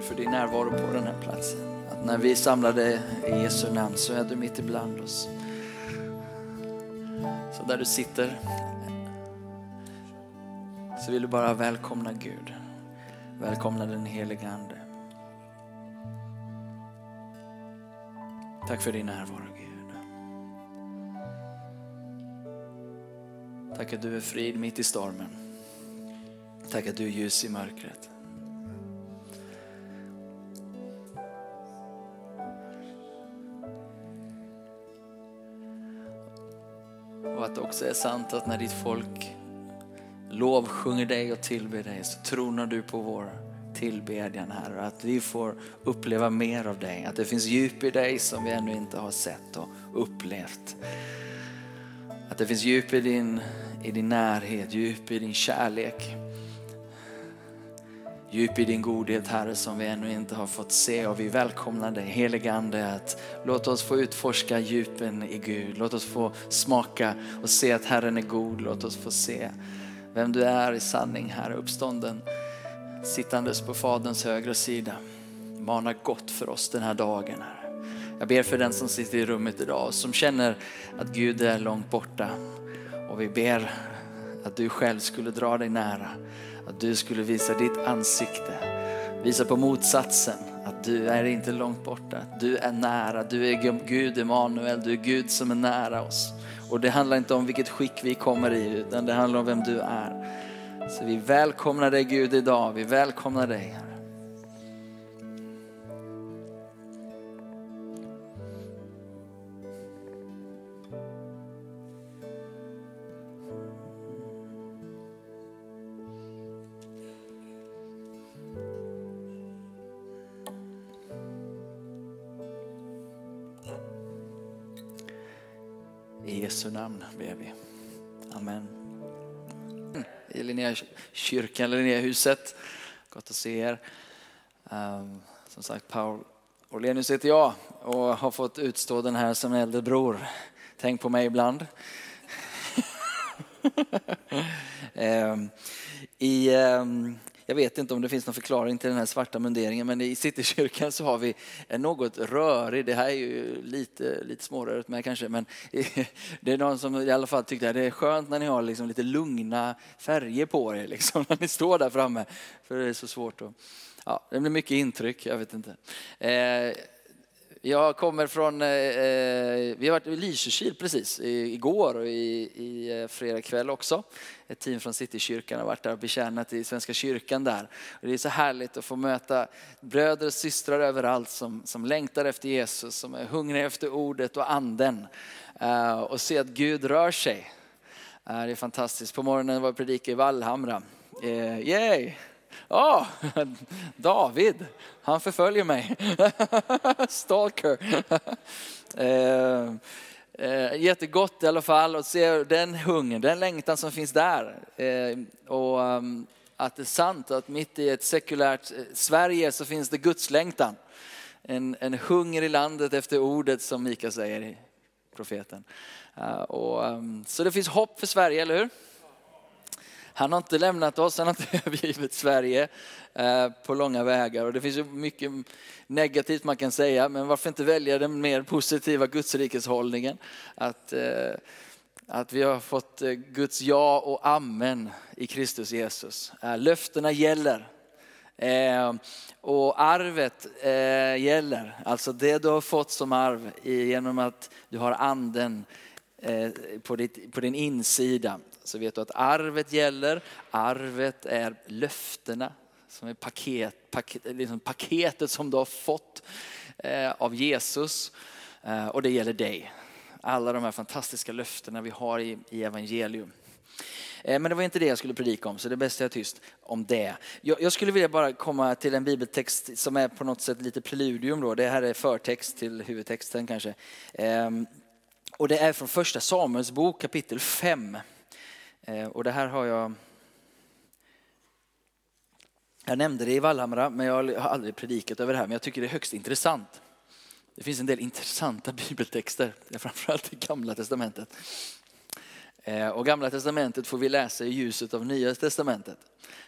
Gud för din närvaro på den här platsen. Att när vi är samlade i Jesu namn så är du mitt ibland oss. Så där du sitter så vill du bara välkomna Gud. Välkomna den helige Ande. Tack för din närvaro Gud. Tack att du är frid mitt i stormen. Tack att du är ljus i mörkret. Att det också är sant att när ditt folk lovsjunger dig och tillber dig så tronar du på vår tillbedjan här och att vi får uppleva mer av dig. Att det finns djup i dig som vi ännu inte har sett och upplevt. Att det finns djup i din, i din närhet, djup i din kärlek. Djup i din godhet Herre som vi ännu inte har fått se och vi välkomnar dig helige Ande att låt oss få utforska djupen i Gud. Låt oss få smaka och se att Herren är god. Låt oss få se vem du är i sanning Herre, uppstånden sittandes på Faderns högra sida. Mana gott för oss den här dagen Herre. Jag ber för den som sitter i rummet idag och som känner att Gud är långt borta. Och vi ber att du själv skulle dra dig nära. Att du skulle visa ditt ansikte. Visa på motsatsen. Att du är inte långt borta. Du är nära. Du är Gud Emanuel. Du är Gud som är nära oss. Och det handlar inte om vilket skick vi kommer i utan det handlar om vem du är. Så vi välkomnar dig Gud idag. Vi välkomnar dig Jesu namn ber vi. Amen. Mm, I Linnéakyrkan, Linnéhuset. Gott att se er. Ehm, som sagt, Paul Orlenius heter jag och har fått utstå den här som äldre bror. Tänk på mig ibland. Ehm, I ehm, jag vet inte om det finns någon förklaring till den här svarta munderingen men i Citykyrkan så har vi en något rörig, det här är ju lite, lite smårörigt med kanske, men det är någon som i alla fall tyckte att det är skönt när ni har liksom lite lugna färger på er liksom, när ni står där framme. För det är så svårt att, ja, det blir mycket intryck, jag vet inte. Eh, jag kommer från, eh, eh, vi har varit i Lysekil precis igår och i, i eh, fredag kväll också. Ett team från Citykyrkan har varit där och betjänat i Svenska kyrkan där. Och det är så härligt att få möta bröder och systrar överallt som, som längtar efter Jesus, som är hungriga efter ordet och anden. Eh, och se att Gud rör sig. Eh, det är fantastiskt. På morgonen var jag predikade i Vallhamra. Eh, yay! Ja, oh, David, han förföljer mig. Stalker. Eh, eh, jättegott i alla fall att se den hungern, den längtan som finns där. Eh, och um, att det är sant att mitt i ett sekulärt eh, Sverige så finns det gudslängtan. En, en hunger i landet efter ordet som Mika säger, profeten. Uh, och, um, så det finns hopp för Sverige, eller hur? Han har inte lämnat oss, han har inte övergivit Sverige eh, på långa vägar. Och det finns ju mycket negativt man kan säga, men varför inte välja den mer positiva gudsrikeshållningen? Att, eh, att vi har fått eh, Guds ja och amen i Kristus Jesus. Löftena gäller. och arvet gäller, alltså det du har fått som arv genom att du har anden på, ditt, på din insida så vet du att arvet gäller. Arvet är löftena som är paket, paket, liksom paketet som du har fått eh, av Jesus. Eh, och det gäller dig. Alla de här fantastiska löftena vi har i, i evangelium. Eh, men det var inte det jag skulle predika om, så det är bäst att jag är tyst om det. Jag, jag, skulle vilja bara komma till en bibeltext som är på något sätt lite preludium. Då. Det här är förtext till huvudtexten kanske. Ehm, och det är från första Samuels bok kapitel 5. Eh, och det här har jag jag nämnde det i Vallhamra, men jag har aldrig predikat över det här, men jag tycker det är högst intressant. Det finns en del intressanta bibeltexter, framförallt i Gamla Testamentet. Eh, och Gamla Testamentet får vi läsa i ljuset av Nya Testamentet.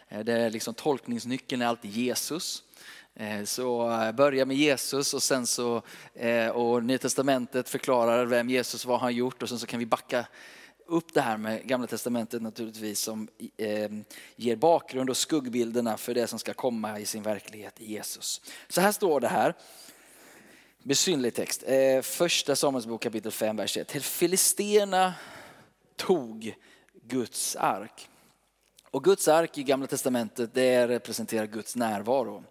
Eh, det är liksom tolkningsnyckeln är alltid Jesus. Så börja med Jesus och sen så, och Nya Testamentet förklarar vem Jesus var, han gjort och sen så kan vi backa upp det här med Gamla Testamentet naturligtvis som ehm, ger bakgrund och skuggbilderna för det som ska komma i sin verklighet i Jesus. Så här står det här. Besynlig text. Eh, första Samuelsbok kapitel 5, vers 1. Till Filisterna tog Guds ark. Och Guds ark i Gamla Testamentet det representerar Guds närvaro.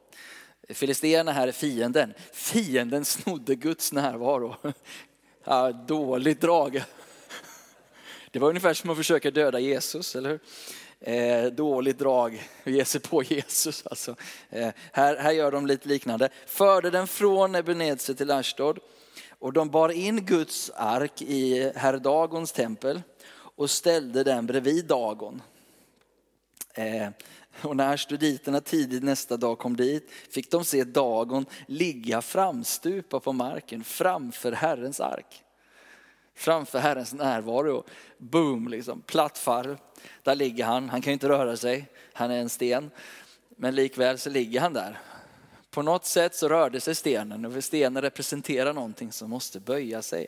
Filisterna här är fienden. Fienden snodde Guds närvaro. Ja, dåligt drag. Det var ungefär som att försöka döda Jesus, eller hur? Eh, dåligt drag att ge sig på Jesus. Alltså. Eh, här, här gör de lite liknande. Förde den från Ebenezer till Ashdod och de bar in Guds ark i herr Dagons tempel och ställde den bredvid Dagon. Eh, och när studiterna tidigt nästa dag kom dit fick de se Dagon ligga framstupa på marken framför Herrens ark. Framför Herrens närvaro. Boom, liksom, platt fall. Där ligger han, han kan inte röra sig, han är en sten. Men likväl så ligger han där. På något sätt så rörde sig stenen och stenen representerar någonting som måste böja sig.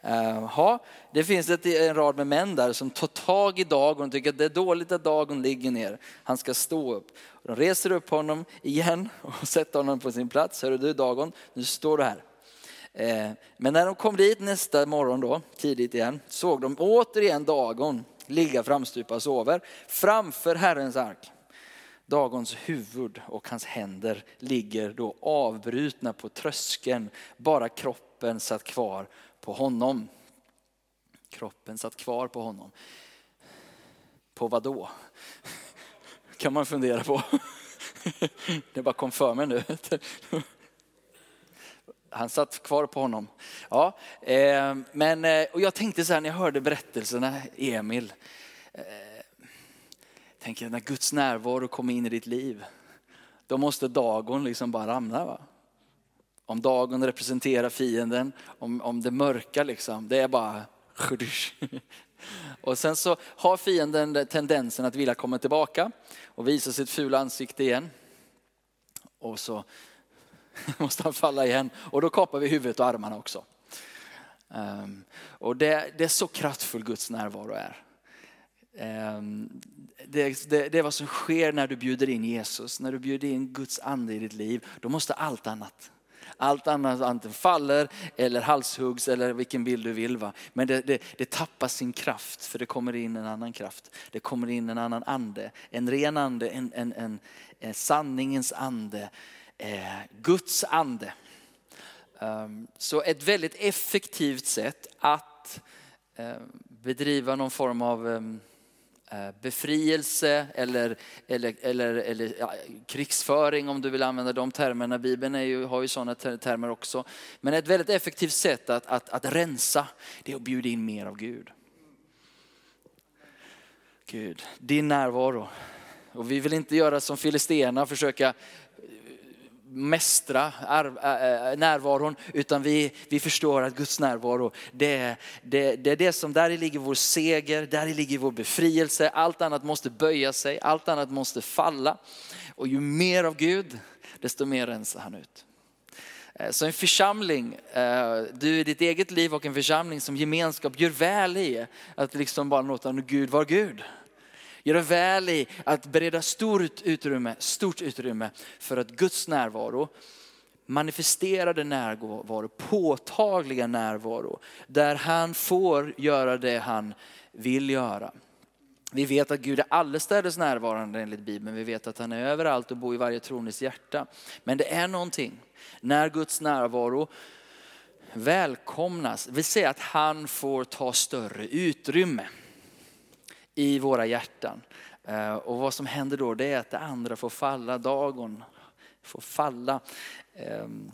Eh, ha, det finns ett, en rad med män där som tar tag i Dagon och tycker att det är dåligt att Dagon ligger ner. Han ska stå upp. De reser upp honom igen och sätter honom på sin plats. Hör du Dagon, nu står du här. Eh, men när de kom dit nästa morgon då, tidigt igen, såg de återigen Dagon ligga framstupa och sover framför Herrens ark. Dagons huvud och hans händer ligger då avbrutna på tröskeln, bara kroppen satt kvar på honom. Kroppen satt kvar på honom. På vad då? kan man fundera på. Det bara kom för mig nu. Han satt kvar på honom. Ja, eh, men, eh, och jag tänkte så här när jag hörde berättelserna, Emil. Eh, tänker när Guds närvaro kommer in i ditt liv, då måste dagen liksom bara ramla. Va? Om dagen representerar fienden, om, om det mörka liksom, det är bara och sen så har fienden tendensen att vilja komma tillbaka och visa sitt fula ansikte igen. Och så måste han falla igen och då kapar vi huvudet och armarna också. Um, och det, det, är så kraftfull Guds närvaro är. Um, det, det, det, är vad som sker när du bjuder in Jesus, när du bjuder in Guds ande i ditt liv. Då måste allt annat allt annat antingen faller eller halshuggs eller vilken bild du vill. Va? Men det, det, det, tappar sin kraft för det kommer in en annan kraft. Det kommer in en annan ande. En ren ande, en, en, en, en sanningens ande Eh, Guds ande. Ehm, så ett väldigt effektivt sätt att ehm, bedriva någon form av ehm, eh, befrielse eller, eller, eller, eller ja, krigsföring om du vill använda de termerna. Bibeln är ju, har ju sådana termer också. Men ett väldigt effektivt sätt att, att, att rensa det är att bjuda in mer av Gud. Gud, din närvaro. Och vi vill inte göra som filisterna, försöka mästra närvaron, utan vi, vi förstår att Guds närvaro, det, det, det är det som, där ligger vår seger, där ligger vår befrielse. Allt annat måste böja sig, allt annat måste falla. Och ju mer av Gud, desto mer rensar han ut. Eh, så en församling, eh, du i ditt eget liv och en församling som gemenskap gör väl i att liksom bara låta Gud vara Gud. Göra väl i att bereda stort utrymme, stort utrymme för att Guds närvaro, manifesterade närvaro, påtagliga närvaro, där han får göra det han vill göra. Vi vet att Gud är allestädes närvarande enligt Bibeln. Vi vet att han är överallt och bor i varje tronis hjärta. Men det är någonting när Guds närvaro välkomnas, vill säga att han får ta större utrymme i våra hjärtan. Eh, och vad som händer då det är att det andra får falla, dagen får falla. Ehm,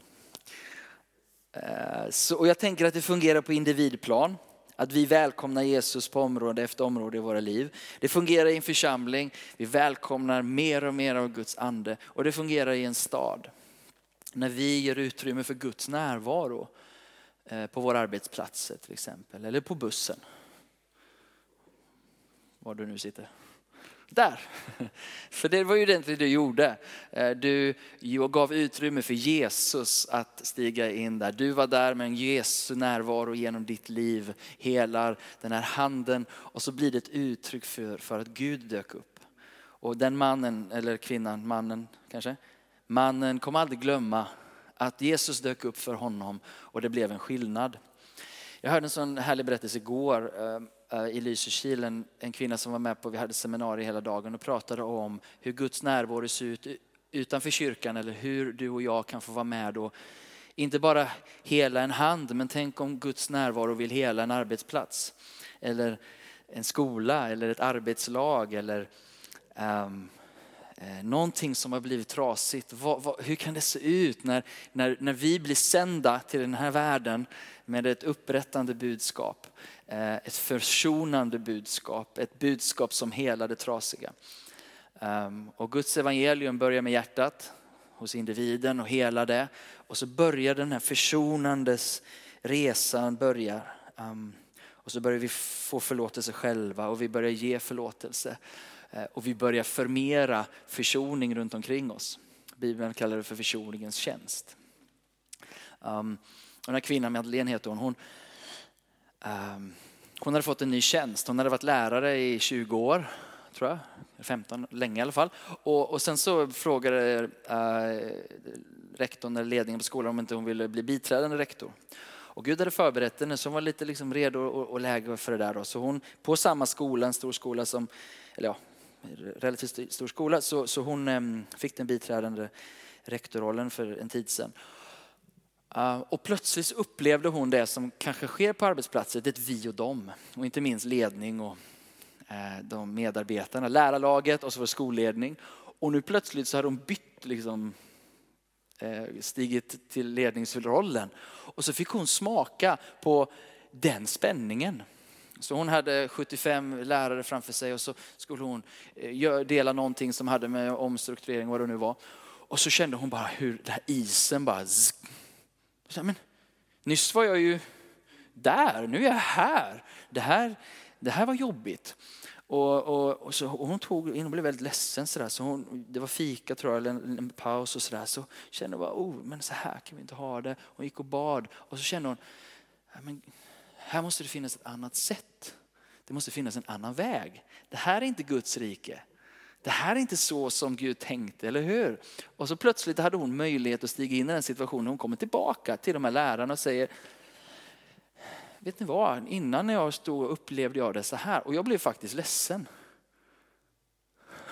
eh, så, och jag tänker att det fungerar på individplan. Att vi välkomnar Jesus på område efter område i våra liv. Det fungerar i en församling, vi välkomnar mer och mer av Guds ande. Och det fungerar i en stad. När vi ger utrymme för Guds närvaro eh, på våra arbetsplatser till exempel, eller på bussen var du nu sitter. Där! För det var ju det du gjorde. Eh, du gav utrymme för Jesus att stiga in där. Du var där med en Jesu närvaro genom ditt liv, helar den här handen och så blir det ett uttryck för, för att Gud dök upp. Och den mannen, eller kvinnan, mannen kanske, mannen kommer aldrig glömma att Jesus dök upp för honom och det blev en skillnad. Jag hörde en sån härlig berättelse igår eh, Eh, i Lysekil, en, en kvinna som var med på, vi hade seminarium hela dagen och pratade om hur Guds närvaro ser ut utanför kyrkan eller hur du och jag kan få vara med och inte bara hela en hand, men tänk om Guds närvaro vill hela en arbetsplats eller en skola eller ett arbetslag eller um, eh, någonting som har blivit trasigt. Vad, vad, hur kan det se ut när, när, när vi blir sända till den här världen med ett upprättande budskap? Eh, ett försonande budskap, ett budskap som helar det trasiga. Ehm, och Guds evangelium börjar med hjärtat hos individen och hela det. Och så börjar den här försonandes resan börjar. Ehm, och så börjar vi få förlåtelse själva och vi börjar ge förlåtelse. Eh, och vi börjar förmera försoning runt omkring oss. Bibeln kallar det för försoningens tjänst. Um, den här kvinnan, Madeleine heter hon, hon, Ehm, hon hade fått en ny tjänst. Hon hade varit lärare i 20 år, tror jag. 15, länge i alla fall. Och, och sen så frågade eh, rektorn eller ledningen på skolan om inte hon ville bli biträdande rektor. Och Gud hade förberett henne så hon var lite liksom redo och, och läge för det där. Då. Så hon, på samma skola, en stor skola som, eller ja, relativt stor skola, så, så hon eh, fick den biträdande rektorrollen för en tid sedan. Eh, och plötsligt upplevde hon det som kanske sker på arbetsplatser, ett vi och dem. Och inte minst ledning och eh, de medarbetarna, lärarlaget och så var skolledning. Och nu plötsligt så har hon bytt, liksom, eh, stigit till ledningsrollen. Och så fick hon smaka på den spänningen. Så hon hade 75 lärare framför sig och så skulle hon dela någonting som hade med omstrukturering, vad det nu var. Och så kände hon bara hur den här isen bara men, nyss var jag ju där, nu är jag här. Det här, det här var jobbigt. Och, och, och, så, och hon tog hon blev väldigt ledsen. Så, där, så hon, det var fika tror jag, eller en, en paus och sådär. Så kände hon, oh, men så här kan vi inte ha det. Hon gick och bad och så kände hon, men, här måste det finnas ett annat sätt. Det måste finnas en annan väg. Det här är inte Guds rike det här är inte så som Gud tänkte, eller hur? Och så plötsligt hade hon möjlighet att stiga in i den situationen. Hon kommer tillbaka till de här lärarna och säger, vet ni vad, innan jag stod upplevde jag det så här och jag blev faktiskt ledsen.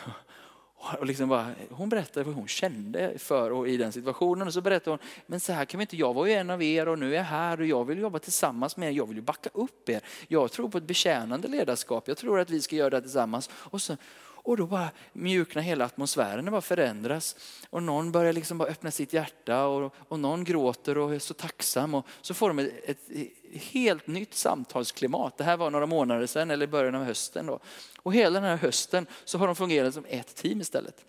Och liksom bara, hon berättade vad hon kände för och i den situationen. Och så berättade hon, men så här kan vi inte, jag var ju en av er och nu är jag här och jag vill jobba tillsammans med er. Jag vill ju backa upp er. Jag tror på ett betjänande ledarskap. Jag tror att vi ska göra det tillsammans. Och så, och då bara mjuknar hela atmosfären, det bara förändras. Och någon börjar liksom bara öppna sitt hjärta och, och någon gråter och är så tacksam. Och så får de ett, ett, helt nytt samtalsklimat. Det här var några månader sedan eller i början av hösten. Då. Och hela den här hösten så har de fungerat som ett team istället.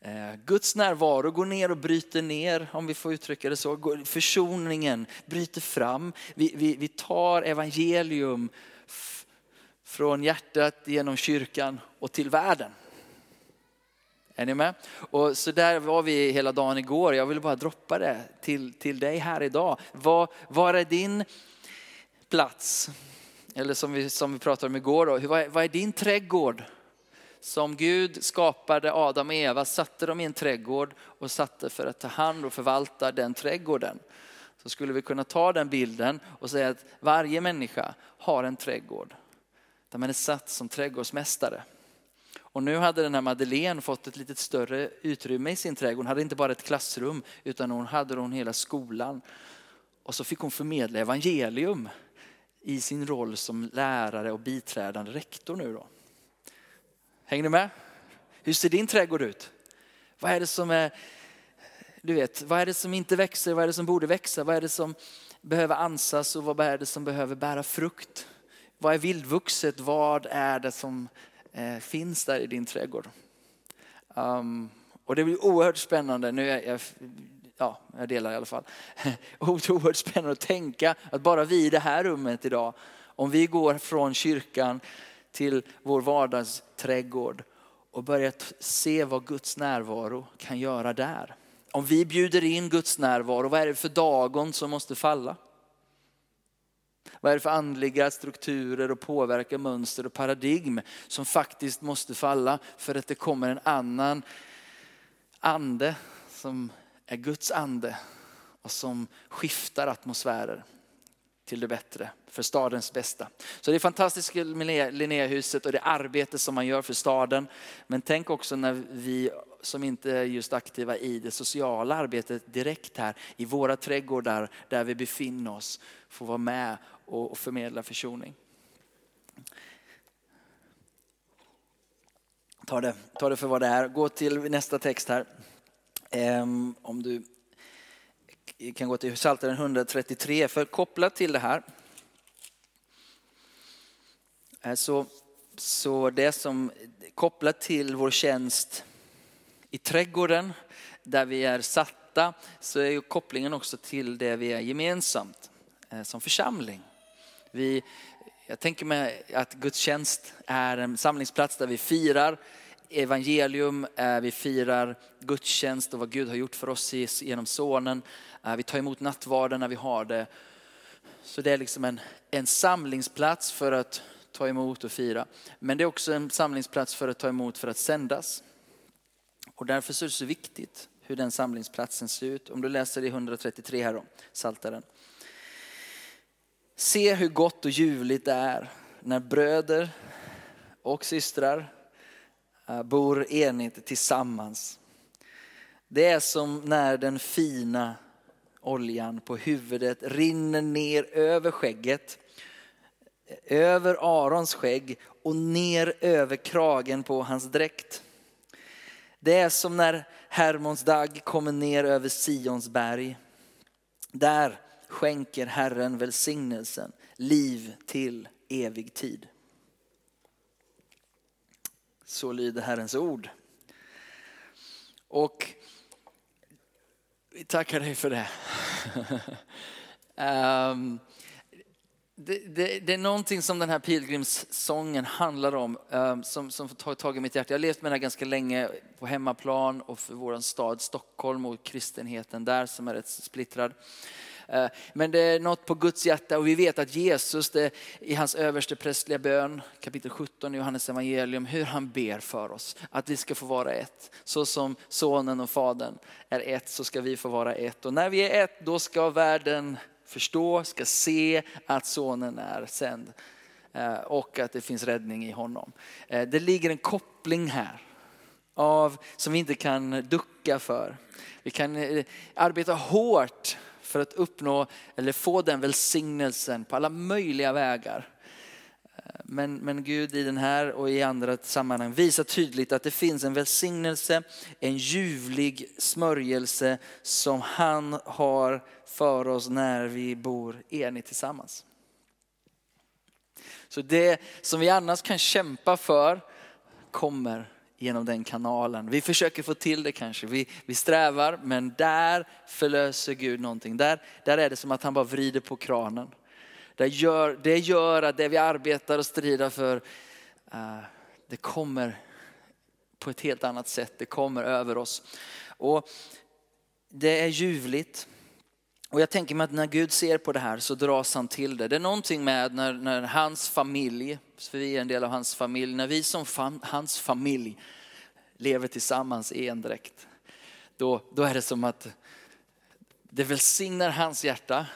Eh, Guds närvaro går ner och bryter ner, om vi får uttrycka det så. Försoningen bryter fram. Vi, vi, vi tar evangelium från hjärtat genom kyrkan och till världen. Är ni med? Och så där var vi hela dagen igår. Jag vill bara droppa det till, till dig här idag. Var, var är din plats? Eller som vi, som vi pratade om igår, då, vad, är, vad är din trädgård? Som Gud skapade Adam och Eva, satte dem i en trädgård och satte för att ta hand och förvalta den trädgården. Så skulle vi kunna ta den bilden och säga att varje människa har en trädgård där man är satt som trädgårdsmästare. Och nu hade den här Madeleine fått ett lite större utrymme i sin trädgård. Hon hade inte bara ett klassrum utan hon hade hon hela skolan. Och så fick hon förmedla evangelium i sin roll som lärare och biträdande rektor nu då. Hänger ni med? Hur ser din trädgård ut? Vad är det som är, du vet, vad är det som inte växer? Vad är det som borde växa? Vad är det som behöver ansas och vad är det som behöver bära frukt? Vad är vildvuxet? Vad är det som eh, finns där i din trädgård? Um, och det blir oerhört spännande. Nu är jag, ja, jag delar i alla fall. oerhört spännande att tänka att bara vi i det här rummet idag, om vi går från kyrkan till vår vardagsträdgård och börjar se vad Guds närvaro kan göra där. Om vi bjuder in Guds närvaro, vad är det för dagon som måste falla? Vad är det för andliga strukturer och påverkan, mönster och paradigm som faktiskt måste falla för att det kommer en annan ande som är Guds ande och som skiftar atmosfärer till det bättre, för stadens bästa. Så det är fantastiskt med Linnéhuset och det arbete som man gör för staden. Men tänk också när vi som inte är just aktiva i det sociala arbetet direkt här i våra trädgårdar där vi befinner oss får vara med och förmedla försoning. Ta det, ta det för vad det är. Gå till nästa text här. Ehm, om du kan gå till Psaltaren 133, för kopplat till det här så, så det som kopplat till vår tjänst i trädgården där vi är satta så är ju kopplingen också till det vi är gemensamt eh, som församling. Vi, jag tänker mig att gudstjänst är en samlingsplats där vi firar evangelium, eh, vi firar gudstjänst och vad Gud har gjort för oss genom sonen. Eh, vi tar emot nattvarden när vi har det. Så det är liksom en, en samlingsplats för att ta emot och fira. Men det är också en samlingsplats för att ta emot för att sändas. Och därför är det så viktigt hur den samlingsplatsen ser ut. Om du läser i 133 här då, Saltaren. Se hur gott och ljuvligt det är när bröder och systrar eh, bor enigt tillsammans. Det är som när den fina oljan på huvudet rinner ner över skägget, över Arons skägg och ner över kragen på hans dräkt. Det är som när Hermons dag kommer ner över Sions berg. Där skänker Herren välsignelsen, liv till evig tid. Så lyder Herrens ord. Och vi tackar dig för det. um, det, det, det, är någonting som den här pilgrimssången handlar om, um, som, som får tag i mitt hjärta. Jag har levt med den här ganska länge på hemmaplan och för vår stad Stockholm och kristenheten där som är rätt splittrad. Eh, men det är något på Guds hjärta och vi vet att Jesus det, i hans överste prästliga bön, kapitel 17 i Johannes evangelium, hur han ber för oss. Att vi ska få vara ett. Så som sonen och fadern är ett så ska vi få vara ett. Och när vi är ett då ska världen förstå, ska se att sonen är sänd eh, och att det finns räddning i honom. Eh, det ligger en koppling här av, som vi inte kan ducka för. Vi kan arbeta hårt för att uppnå eller få den välsignelsen på alla möjliga vägar. Eh, men, men Gud i den här och i andra sammanhang visar tydligt att det finns en välsignelse, en ljuvlig smörjelse som han har för oss när vi bor enigt tillsammans. Så det som vi annars kan kämpa för kommer genom den kanalen. Vi försöker få till det kanske, vi, vi strävar, men där förlöser Gud någonting. Där, där är det som att han bara vrider på kranen. Det gör, det gör att det vi arbetar och strider för, uh, det kommer på ett helt annat sätt. Det kommer över oss. Och det är ljuvligt. Och jag tänker mig att när Gud ser på det här så dras han till det. Det är någonting med när, när hans familj, för vi är en del av hans familj, när vi som fam, hans familj lever tillsammans i en dräkt. Då, då är det som att det välsignar hans hjärta.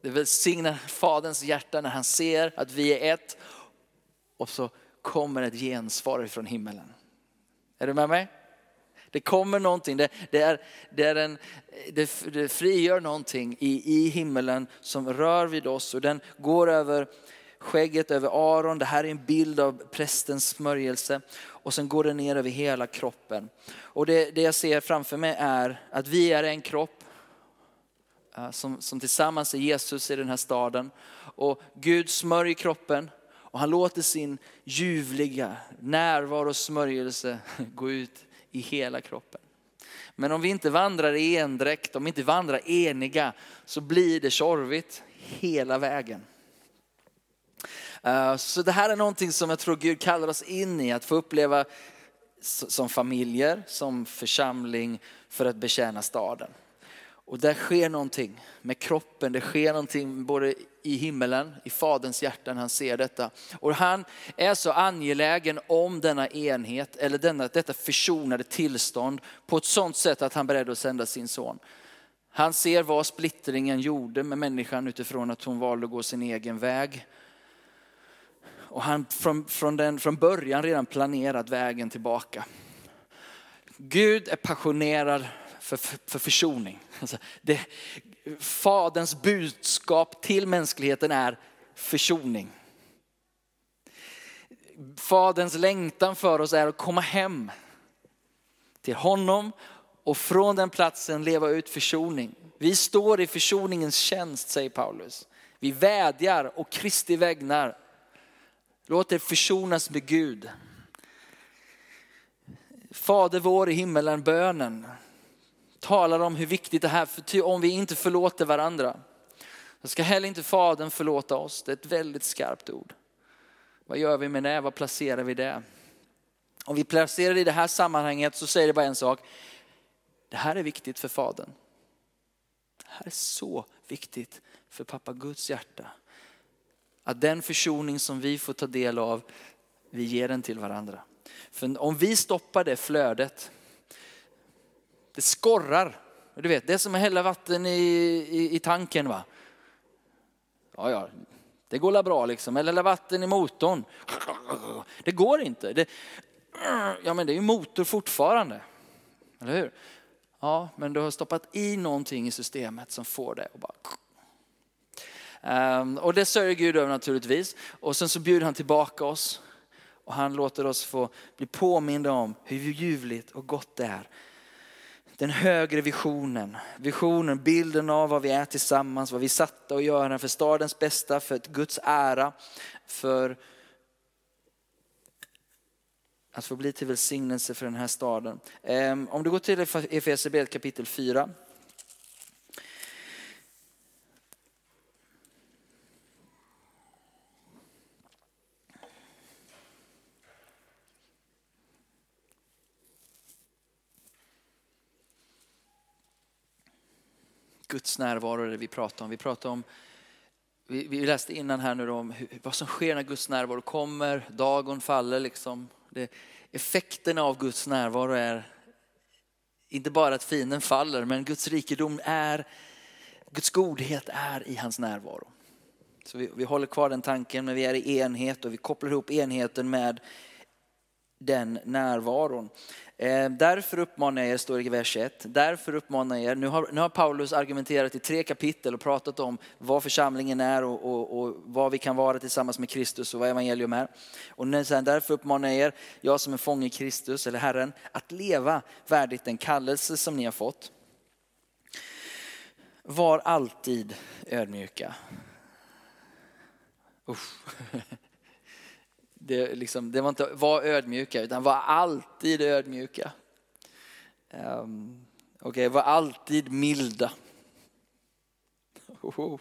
Det välsignar faderns hjärta när han ser att vi är ett. Och så kommer ett gensvar från himmelen. Är du med mig? Det kommer någonting, det, det, är, det, är en, det, det frigör någonting i, i himmelen som rör vid oss och den går över skägget över Aron. Det här är en bild av prästens smörjelse. Och sen går det ner över hela kroppen. Och det, det jag ser framför mig är att vi är en kropp eh, som, som tillsammans är Jesus i den här staden. Och Gud smörjer kroppen och han låter sin ljuvliga närvaro och smörjelse gå ut i hela kroppen. Men om vi inte vandrar i endräkt, om vi inte vandrar eniga så blir det tjorvigt hela vägen. Eh, så det här är någonting som jag tror Gud kallar oss in i, att få uppleva som familjer, som församling för att betjäna staden. Och där sker någonting med kroppen, det sker någonting både i himmelen, i faderns hjärta när han ser detta. Och han är så angelägen om denna enhet, eller denna, detta försonade tillstånd på ett sådant sätt att han är beredd att sända sin son. Han ser vad splittringen gjorde med människan utifrån att hon valde att gå sin egen väg. Och han från, från, den, från början redan planerat vägen tillbaka. Gud är passionerad för, för, för försoning. Alltså det, faderns budskap till mänskligheten är försoning. Faderns längtan för oss är att komma hem till honom och från den platsen leva ut försoning. Vi står i försoningens tjänst, säger Paulus. Vi vädjar och Kristi vägnar. Låt er försonas med Gud. Fader vår i himmelen, bönen talar om hur viktigt det här är, om vi inte förlåter varandra. Då ska heller inte Fadern förlåta oss. Det är ett väldigt skarpt ord. Vad gör vi med det? Vad placerar vi det? Om vi placerar det i det här sammanhanget så säger det bara en sak. Det här är viktigt för Fadern. Det här är så viktigt för pappa Guds hjärta. Att den försoning som vi får ta del av, vi ger den till varandra. För om vi stoppar det flödet, det skorrar. Du vet, det är som att hälla vatten i, i, i tanken. va. Ja, ja, det går la bra liksom. Eller hälla vatten i motorn. Det går inte. Det, ja, men det är ju motor fortfarande. Eller hur? Ja, men du har stoppat i någonting i systemet som får det att bara Um, och det sörjer Gud över naturligtvis. Och sen så bjuder han tillbaka oss. Och han låter oss få bli påminda om hur ljuvligt och gott det är. Den högre visionen, visionen, bilden av vad vi är tillsammans, vad vi är satta att göra för stadens bästa, för Guds ära, för att få bli till välsignelse för den här staden. Ehm, om du går till Efesierbrevet kapitel 4. Guds närvaro det vi pratar om. Vi pratar om vi, vi läste innan här nu om hur, vad som sker när Guds närvaro kommer, dagen faller liksom. Det, effekterna av Guds närvaro är inte bara att fienden faller, men Guds rikedom är, Guds godhet är i hans närvaro. Så vi, vi håller kvar den tanken, men vi är i enhet och vi kopplar ihop enheten med den närvaron. Eh, därför uppmanar jag er, står det i vers 1, därför uppmanar jag er, nu har, nu har Paulus argumenterat i tre kapitel och pratat om vad församlingen är och, och, och vad vi kan vara tillsammans med Kristus och vad evangelium är. Och nu säger därför uppmanar jag er, jag som är fånge i Kristus eller Herren, att leva värdigt den kallelse som ni har fått. Var alltid ödmjuka. Usch. Det, liksom, det var inte var ödmjuka utan var alltid ödmjuka. Um, Okej, okay, var alltid milda. Oh.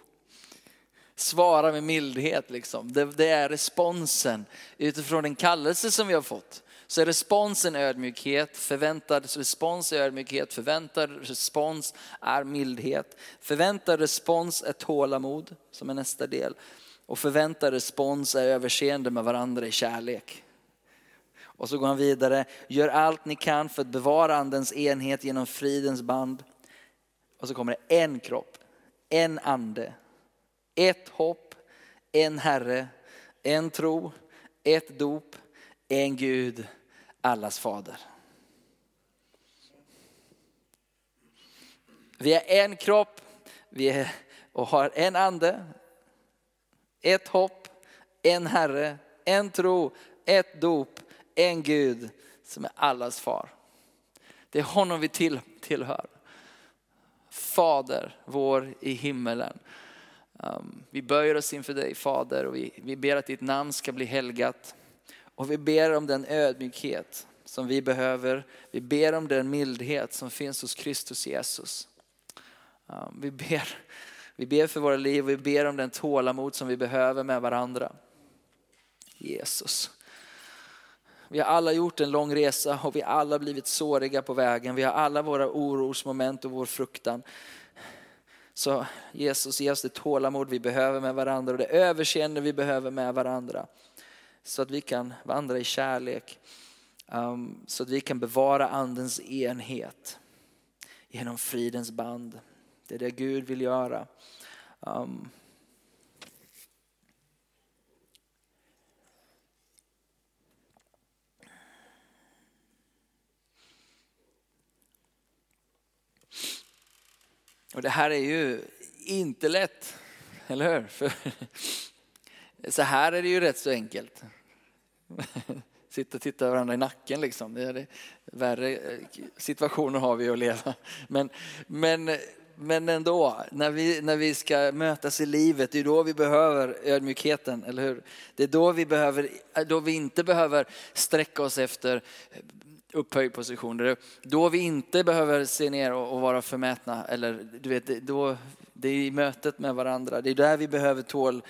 Svara med mildhet liksom. Det, det, är responsen utifrån den kallelse som vi har fått. Så är responsen ödmjukhet, förväntad respons är ödmjukhet, förväntad respons är mildhet. Förväntad respons är tålamod som är nästa del. Och förväntad respons är överseende med varandra i kärlek. Och så går han vidare, gör allt ni kan för att bevara andens enhet genom fridens band. Och så kommer det en kropp, en ande, ett hopp, en Herre, en tro, ett dop, en Gud, allas fader. Vi är en kropp, vi är, och har en ande, ett hopp, en Herre, en tro, ett dop, en Gud som är allas far. Det är honom vi till, tillhör. Fader vår i himmelen. Um, vi böjer oss inför dig Fader och vi, vi ber att ditt namn ska bli helgat. Och vi ber om den ödmjukhet som vi behöver. Vi ber om den mildhet som finns hos Kristus Jesus. Um, vi ber vi ber för våra liv och vi ber om den tålamod som vi behöver med varandra. Jesus. Vi har alla gjort en lång resa och vi har alla blivit såriga på vägen. Vi har alla våra orosmoment och vår fruktan. Så Jesus, ge oss det tålamod vi behöver med varandra och det överseende vi behöver med varandra. Så att vi kan vandra i kärlek. Um, så att vi kan bevara andens enhet genom fridens band. Det är det Gud vill göra. Um, Och det här är ju inte lätt, eller hur? För så här är det ju rätt så enkelt. Sitta och titta varandra i nacken liksom. Det är det. Värre eh, situationer har vi att leva. Men, men, men ändå, när vi, när vi ska mötas i livet, det är då vi behöver ödmjukheten, eller hur? Det är då vi, behöver, då vi inte behöver sträcka oss efter upphöjd position. Det är Då vi inte behöver se ner och vara förmätna. Eller, du vet, då, det är i mötet med varandra. Det är där vi behöver tål,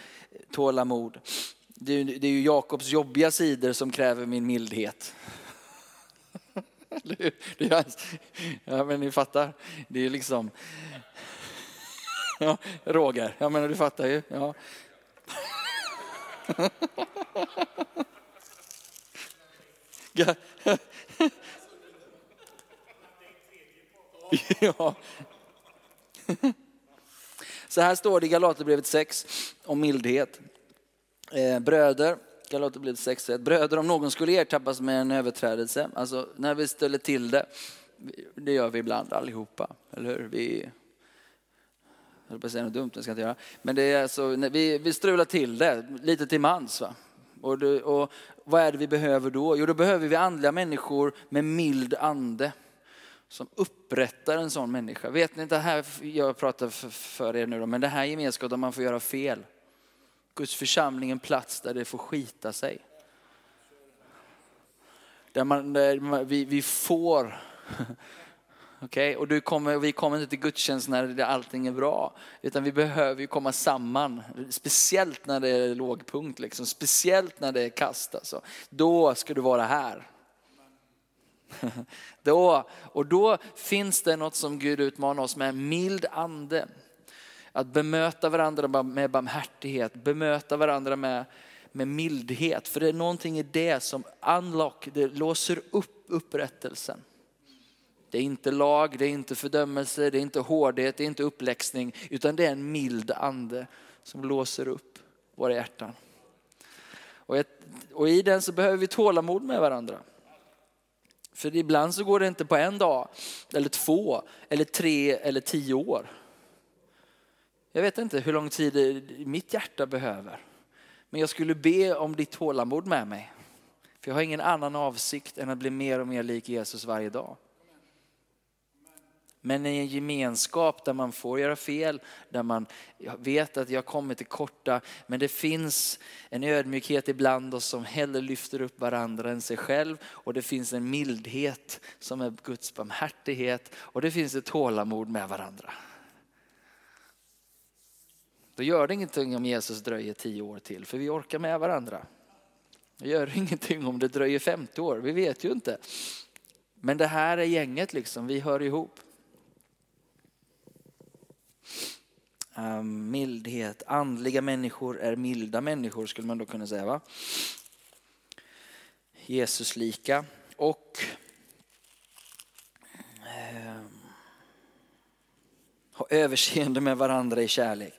tålamod. Det är, det är ju Jakobs jobbiga sidor som kräver min mildhet ja men ni fattar. Det är liksom... Ja, Roger, jag menar du fattar ju. Ja. ja. Så här står det i Galaterbrevet 6 om mildhet. Eh, bröder... Eh, bröder, Galaterbrevet 6, bröder om någon skulle ertappas med en överträdelse, alltså när vi ställer till det, det gör vi ibland allihopa, eller hur? Vi, jag höll på att säga något dumt, det ska jag inte göra. Men det är alltså, vi, vi strular till det lite till mans. Va? Och, det, och vad är det vi behöver då? Jo, då behöver vi andliga människor med mild ande som upprättar en sån människa. Vet ni inte, här, jag pratar för er nu då, men det här gemenskapen där man får göra fel. Guds församling är en plats där det får skita sig. Där, man, där vi, vi får Okay? Och du kommer, vi kommer inte till gudstjänst när allting är bra. Utan vi behöver ju komma samman. Speciellt när det är lågpunkt. Liksom. Speciellt när det är kast. Alltså. Då ska du vara här. då, och då finns det något som Gud utmanar oss med. Mild ande. Att bemöta varandra med barmhärtighet. Bemöta varandra med, med mildhet. För det är någonting i det som unlock, det låser upp upprättelsen. Det är inte lag, det är inte fördömelse, det är inte hårdhet, det är inte uppläxning, utan det är en mild ande som låser upp våra hjärtan. Och, ett, och i den så behöver vi tålamod med varandra. För ibland så går det inte på en dag, eller två, eller tre, eller tio år. Jag vet inte hur lång tid mitt hjärta behöver. Men jag skulle be om ditt tålamod med mig. För jag har ingen annan avsikt än att bli mer och mer lik Jesus varje dag. Men i en gemenskap där man får göra fel, där man vet att jag kommer till korta, men det finns en ödmjukhet ibland oss som hellre lyfter upp varandra än sig själv. Och det finns en mildhet som är Guds barmhärtighet och det finns ett tålamod med varandra. Då gör det ingenting om Jesus dröjer tio år till, för vi orkar med varandra. Det gör ingenting om det dröjer 50 år, vi vet ju inte. Men det här är gänget liksom, vi hör ihop. Um, mildhet, andliga människor är milda människor skulle man då kunna säga. va? Jesus lika och um, ha överseende med varandra i kärlek.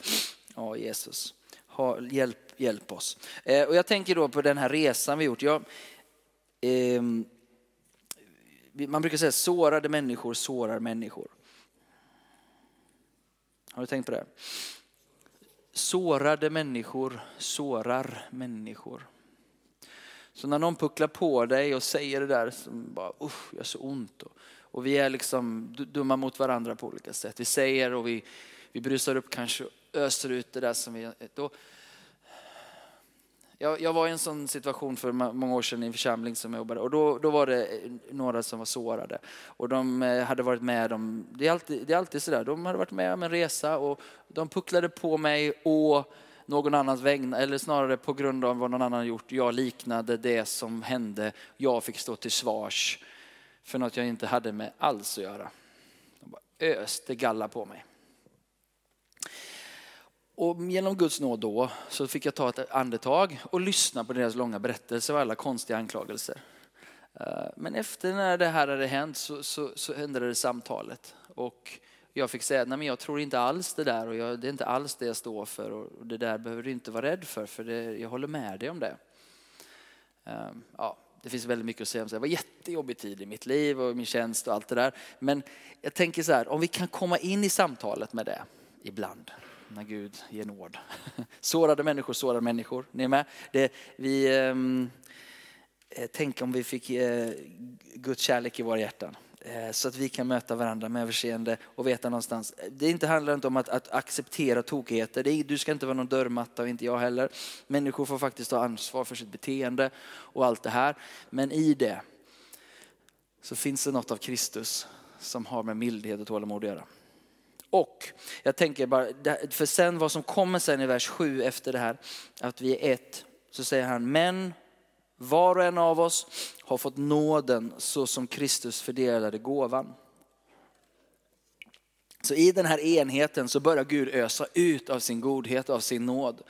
Jesus, ha, hjälp, hjälp oss. Eh, och jag tänker då på den här resan vi gjort. Jag, eh, man brukar säga sårade människor sårar människor. Har du tänkt på det? Sårade människor sårar människor. Så när någon pucklar på dig och säger det där som bara usch, gör så ont. Och, och vi är liksom dumma mot varandra på olika sätt. Vi säger och vi, vi brusar upp kanske öser ut det där som vi... Då, jag, jag, var i en sån situation för många år sedan i en församling som jag jobbade och då, då var det eh, några som var sårade. Och de eh, hade varit med om, det är alltid, det är alltid sådär, de hade varit med om en resa och de pucklade på mig och någon annans vägnar, eller snarare på grund av vad någon annan gjort. Jag liknade det som hände. Jag fick stå till svars för något jag inte hade med alls att göra. De bara öste galla på mig. Och genom Guds nåd då så fick jag ta ett andetag och lyssna på deras långa berättelse och alla konstiga anklagelser. Eh, men efter när det här hade hänt så, så, så ändrades samtalet. Och jag fick säga, nej men jag tror inte alls det där och jag, det är inte alls det jag står för och det där behöver du inte vara rädd för, för det, jag håller med dig om det. Eh, ja, det finns väldigt mycket att säga om det. Det var en jättejobbig tid i mitt liv och min tjänst och allt det där. Men jag tänker så här, om vi kan komma in i samtalet med det ibland, när Gud ger nåd. Sårade människor sårar människor, ni är med? Det, vi, um, tänk om vi fick uh, Guds kärlek i våra hjärtan. Eh, så att vi kan möta varandra med överseende och veta någonstans. Det inte handlar inte om att, att acceptera tokigheter. Är, du ska inte vara någon dörrmatta och inte jag heller. Människor får faktiskt ta ansvar för sitt beteende och allt det här. Men i det så finns det något av Kristus som har med mildhet och tålamod att göra. Och jag tänker bara, för sen vad som kommer sen i vers 7 efter det här, att vi är ett, så säger han, men var och en av oss har fått nåden så som Kristus fördelade gåvan. Så i den här enheten så börjar Gud ösa ut av sin godhet, av sin nåd,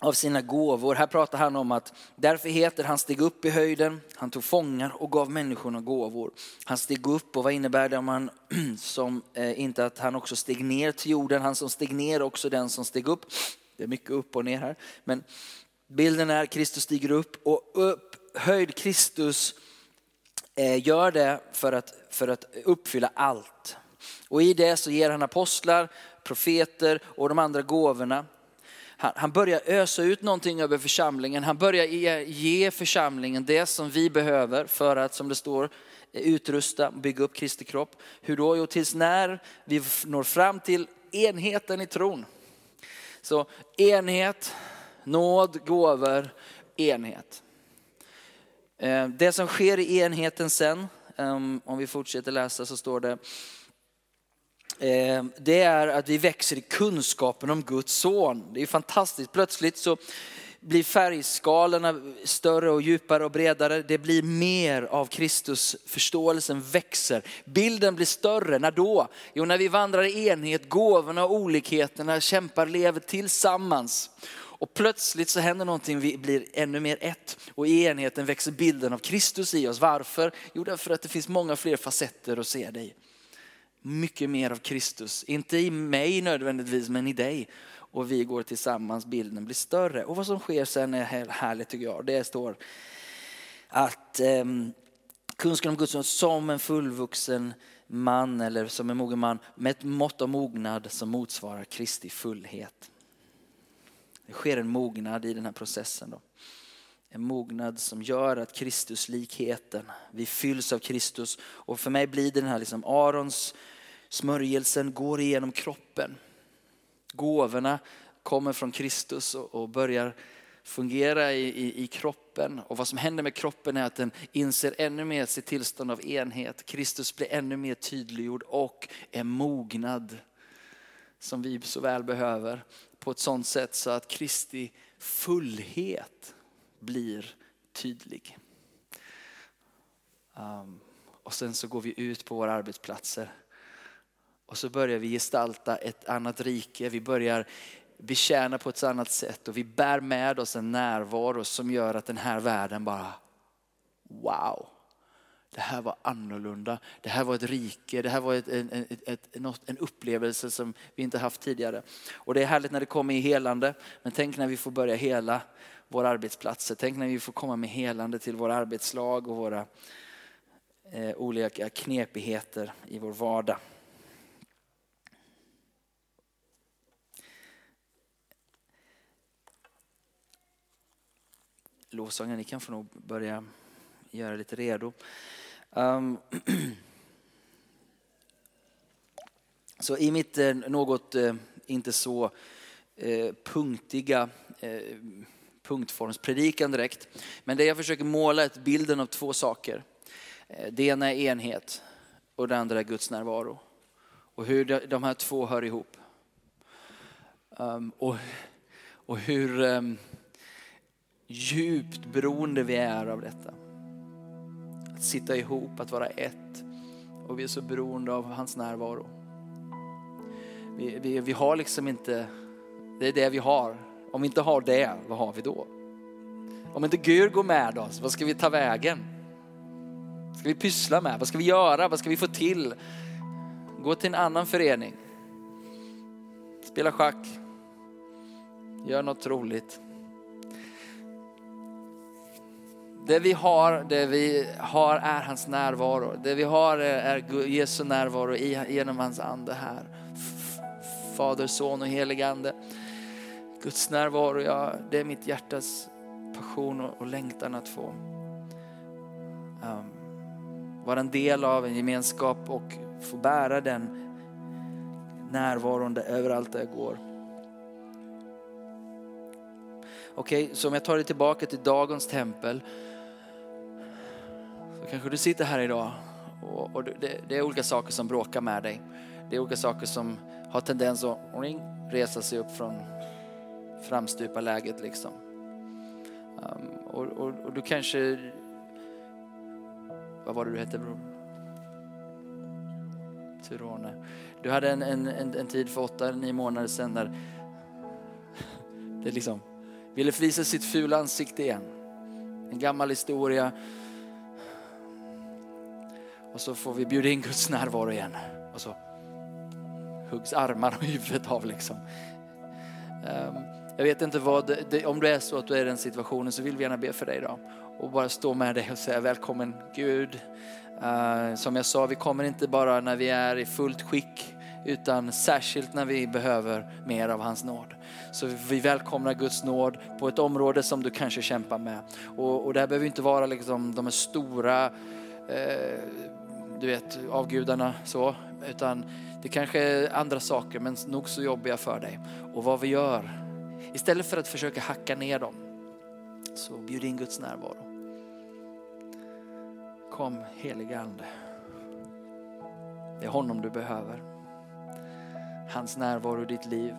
av sina gåvor. Här pratar han om att därför heter han steg upp i höjden, han tog fångar och gav människorna gåvor. Han steg upp och vad innebär det om han som, eh, inte att han också steg ner till jorden, han som steg ner också den som steg upp. Det är mycket upp och ner här. Men Bilden är Kristus stiger upp och upphöjd Kristus eh, gör det för att, för att uppfylla allt. Och i det så ger han apostlar, profeter och de andra gåvorna. Han, han börjar ösa ut någonting över församlingen. Han börjar ge, församlingen det som vi behöver för att, som det står, utrusta och bygga upp Kristi kropp. Hur då? Jo, tills när vi når fram till enheten i tron. Så enhet, Nåd, gåvor, enhet. Eh, det som sker i enheten sen, ehm, om vi fortsätter läsa så står det, Eh, det är att vi växer i kunskapen om Guds son. Det är fantastiskt. Plötsligt så blir färgskalorna större och djupare och bredare. Det blir mer av Kristus. Förståelsen växer. Bilden blir större. När då? Jo, när vi vandrar i enhet, gåvorna och olikheterna kämpar, lever tillsammans. Och plötsligt så händer någonting, vi blir ännu mer ett. Och i enheten växer bilden av Kristus i oss. Varför? Jo, därför att det finns många fler facetter att se dig. Mycket mer av Kristus. Inte i mig nödvändigtvis, men i dig. Och vi går tillsammans, bilden blir större. Och vad som sker sen är härligt tycker jag. Det står att eh, kunskap om Guds ord som en fullvuxen man eller som en mogen man med ett mått av mognad som motsvarar Kristi fullhet. Det sker en mognad i den här processen. Då. En mognad som gör att Kristuslikheten, vi fylls av Kristus. Och för mig blir det den här liksom Arons smörjelsen går igenom kroppen. Gåvorna kommer från Kristus och börjar fungera i, i, i, kroppen. Och vad som händer med kroppen är att den inser ännu mer sitt tillstånd av enhet. Kristus blir ännu mer tydliggjord och är mognad som vi så väl behöver på ett sånt sätt så att Kristi fullhet blir tydlig. Um, och sen så går vi ut på våra arbetsplatser och så börjar vi gestalta ett annat rike. Vi börjar betjäna på ett annat sätt och vi bär med oss en närvaro som gör att den här världen bara wow. Det här var annorlunda. Det här var ett rike. Det här var ett, en, ett, ett, en upplevelse som vi inte haft tidigare. Och det är härligt när det kommer i helande. Men tänk när vi får börja hela våra arbetsplatser. Tänk när vi får komma med helande till våra arbetslag och våra eh, olika knepigheter i vår vardag. Lovsången, ni kan få nog börja göra lite redo. Um, så i mitt eh, något eh, inte så eh, punktiga punktformspredikan direkt. Men det jag försöker måla är bilden av två saker. Det ena är enhet och det andra är Guds närvaro. Och hur de här två hör ihop. Um, och, och hur um, djupt beroende vi är av detta. Att sitta ihop, att vara ett. Och vi är så beroende av hans närvaro. Vi, vi, vi har liksom inte, det är det vi har. Om vi inte har det, vad har vi då? Om inte Gud går med oss, vad ska vi ta vägen? Vad ska vi pyssla med? Vad ska vi göra? Vad ska vi få till? Gå till en annan förening. Spela schack. Gör något roligt. Det vi har, det vi har är hans närvaro. Det vi har är Jesu närvaro genom hans ande här. Fader, son och helig ande. Guds närvaro, ja, det är mitt hjärtas passion och, längtan att få um, vara en del av en gemenskap och få bära den närvaron överallt där jag går. Okej, okay, så om jag tar dig tillbaka till dagens tempel. Kanske du sitter här idag och, och det, det, är olika saker som bråkar med dig. Det är olika saker som har tendens att resa sig upp från framstupa läget liksom. Um, och, och, och, du kanske, vad var det du hette bror? Tyrone. Du hade en, en, en, en tid för åtta, nio månader sedan där det liksom ville visa sitt fula ansikte igen. En gammal historia. Och så får vi bjuda in Guds närvaro igen. Och så huggs armar och huvudet av liksom. Ehm, jag vet inte vad, det, om det är så att du är i den situationen så vill vi gärna be för dig idag. Och bara stå med dig och säga välkommen Gud. Ehm, som jag sa, vi kommer inte bara när vi är i fullt skick utan särskilt när vi behöver mer av hans nåd. Så vi välkomnar Guds nåd på ett område som du kanske kämpar med. Och, och det här behöver inte vara liksom de stora, eh, du vet, avgudarna så, utan det kanske är andra saker men nog så jobbiga för dig. Och vad vi gör, istället för att försöka hacka ner dem, så bjud in Guds närvaro. Kom helige Ande. Det är honom du behöver. Hans närvaro i ditt liv.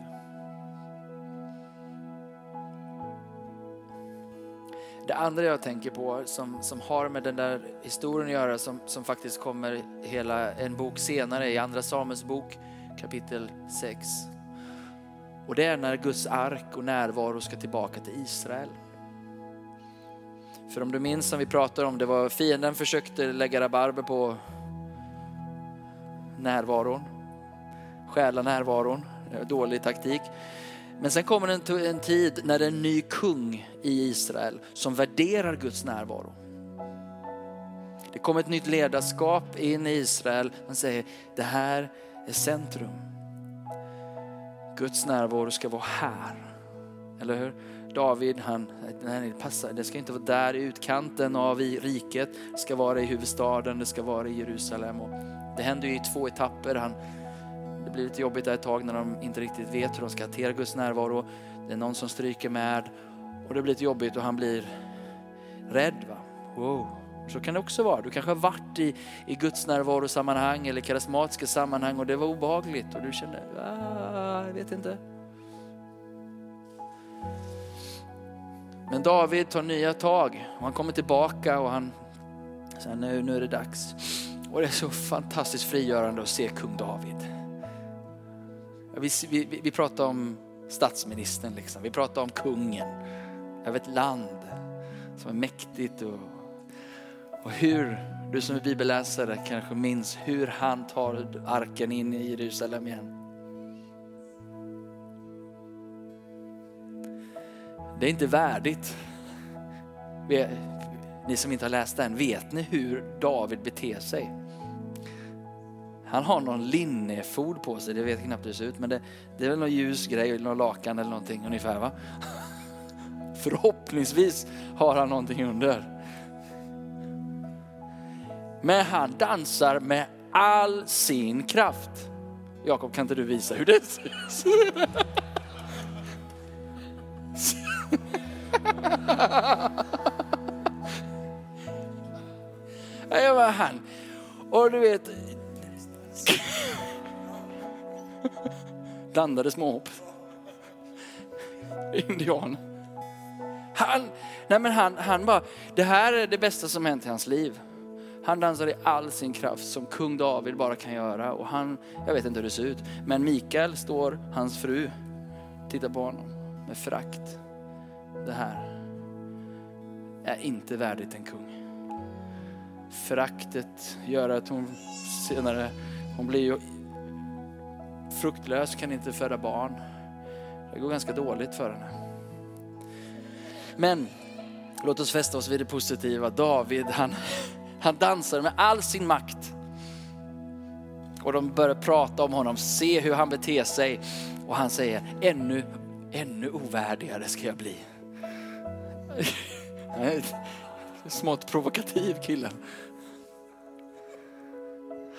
Andra jag tänker på som, som har med den där historien att göra som, som faktiskt kommer hela en bok senare i Andra Samuels bok kapitel 6. Och det är när Guds ark och närvaro ska tillbaka till Israel. För om du minns som vi pratade om, det var fienden försökte lägga rabarber på närvaron, stjäla närvaron, dålig taktik. Men sen kommer en, en tid när det är en ny kung i Israel som värderar Guds närvaro. Det kommer ett nytt ledarskap in i Israel. Man säger det här är centrum. Guds närvaro ska vara här. Eller hur? David, han, nej, det, passar, det ska inte vara där i utkanten av riket. Det ska vara i huvudstaden, det ska vara i Jerusalem. Och det händer ju i två etapper. Han, det blir lite jobbigt där ett tag när de inte riktigt vet hur de ska hantera Guds närvaro. Det är någon som stryker med och det blir lite jobbigt och han blir rädd. Va? Wow. Så kan det också vara. Du kanske har varit i, i Guds närvarosammanhang eller karismatiska sammanhang och det var obehagligt och du kände, ah, jag vet inte. Men David tar nya tag och han kommer tillbaka och han säger nu, nu är det dags. Och det är så fantastiskt frigörande att se kung David. Vi, vi, vi pratar om statsministern, liksom. vi pratar om kungen över ett land som är mäktigt. Och, och hur, du som är bibelläsare kanske minns hur han tar arken in i Jerusalem igen. Det är inte värdigt. Ni som inte har läst den, vet ni hur David beter sig? Han har någon linnefod på sig, det vet jag knappt hur det ser ut, men det, det är väl någon ljus grej, någon lakan eller någonting ungefär va? Förhoppningsvis har han någonting under. Men han dansar med all sin kraft. Jakob, kan inte du visa hur det ser ut? Jag bara, han. Och du vet, Blandade småhopp. indian. Han, nej men han, han bara, det här är det bästa som hänt i hans liv. Han dansar i all sin kraft som kung David bara kan göra. Och han, jag vet inte hur det ser ut, men Mikael står, hans fru, tittar på honom med frakt. Det här är inte värdigt en kung. Föraktet gör att hon senare, hon blir ju fruktlös, kan inte föda barn. Det går ganska dåligt för henne. Men låt oss fästa oss vid det positiva. David, han, han dansar med all sin makt. Och de börjar prata om honom, se hur han beter sig. Och han säger, ännu, ännu ovärdigare ska jag bli. Smått provokativ killen.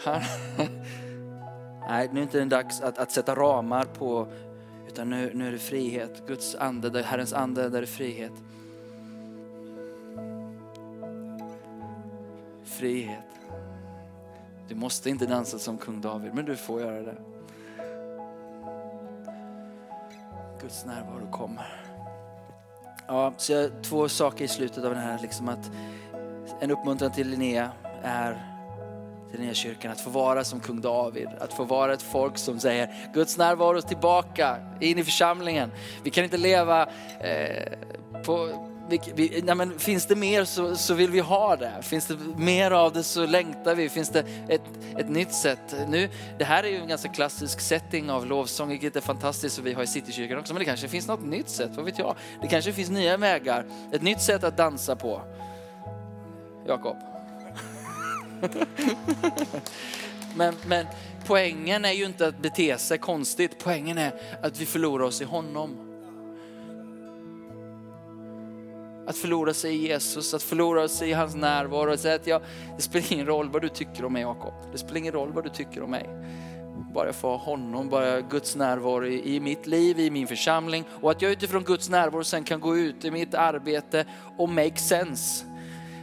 Han, nej, nu är inte dags att, att sätta ramar på, utan nu, nu är det frihet. Guds ande, Herrens ande, där är frihet. Frihet. Du måste inte dansa som kung David, men du får göra det. Guds närvaro kommer. Ja, så jag, två saker i slutet av den här, liksom att en uppmuntran till Linnea är till den kyrkan, att få vara som kung David, att få vara ett folk som säger Guds närvaro tillbaka in i församlingen. Vi kan inte leva eh, på vi, vi, nej men finns det mer så, så vill vi ha det. Finns det mer av det så längtar vi. Finns det ett, ett nytt sätt? Nu, det här är ju en ganska klassisk setting av lovsång, vilket är fantastiskt och vi har i Citykyrkan också. Men det kanske finns något nytt sätt, vad vet jag? Det kanske finns nya vägar, ett nytt sätt att dansa på. Jakob? men, men poängen är ju inte att bete sig konstigt, poängen är att vi förlorar oss i honom. Att förlora sig i Jesus, att förlora sig i hans närvaro och säga att jag, det spelar ingen roll vad du tycker om mig Jakob. Det spelar ingen roll vad du tycker om mig. Bara jag får ha honom, bara Guds närvaro i, i mitt liv, i min församling. Och att jag utifrån Guds närvaro sen kan gå ut i mitt arbete och make sense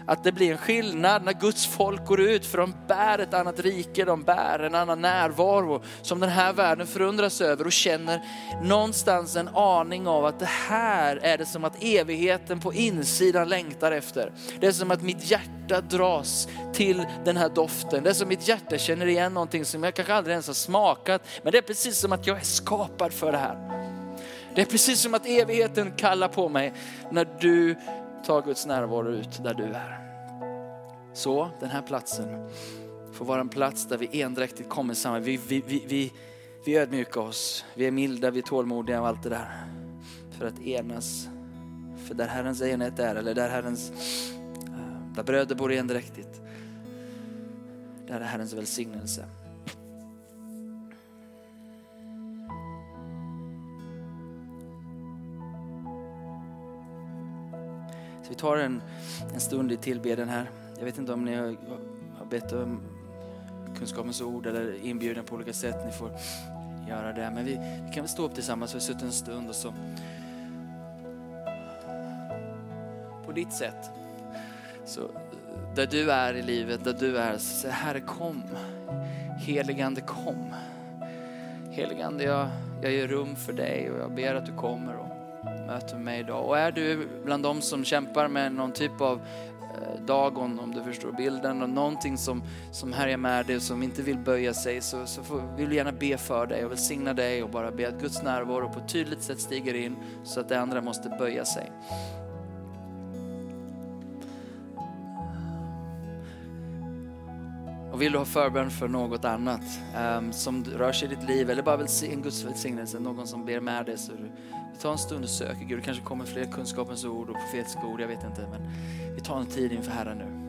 att det blir en skillnad när Guds folk går ut för de bär ett annat rike, de bär en annan närvaro som den här världen förundras över och känner någonstans en aning av att det här är det som att evigheten på insidan längtar efter. Det är som att mitt hjärta dras till den här doften. Det är som att mitt hjärta känner igen någonting som jag kanske aldrig ens har smakat. Men det är precis som att jag är skapad för det här. Det är precis som att evigheten kallar på mig när du ta Guds närvaro ut där du är. Så den här platsen får vara en plats där vi endräktigt kommer samman. Vi, vi, vi, vi, vi ödmjukar oss, vi är milda, vi är tålmodiga och allt det där. För att enas. För där Herrens enhet är, eller där Herrens, eh, där bröder bor endräktigt. Där är Herrens välsignelse. Så vi tar en, en stund i tillbeden här. Jag vet inte om ni har, har bett om kunskapens ord eller inbjudan på olika sätt. Ni får göra det. Men vi, vi kan väl stå upp tillsammans. Vi har suttit en stund och så på ditt sätt. Så där du är i livet, där du är, så säg Herre kom. Heligande kom. Heligande jag, jag ger rum för dig och jag ber att du kommer möter med mig idag. Och är du bland de som kämpar med någon typ av eh, dagon, om du förstår bilden, och någonting som, som härjar med dig och som inte vill böja sig, så, så får, vill vi gärna be för dig och välsigna dig och bara be att Guds närvaro på ett tydligt sätt stiger in så att det andra måste böja sig. Och vill du ha förbön för något annat um, som rör sig i ditt liv eller bara vill se en Guds välsignelse, någon som ber med dig så du Ta en stund och sök Gud. Det kanske kommer fler kunskapens ord och profetiska ord, jag vet inte. Men vi tar en tid inför Herren nu.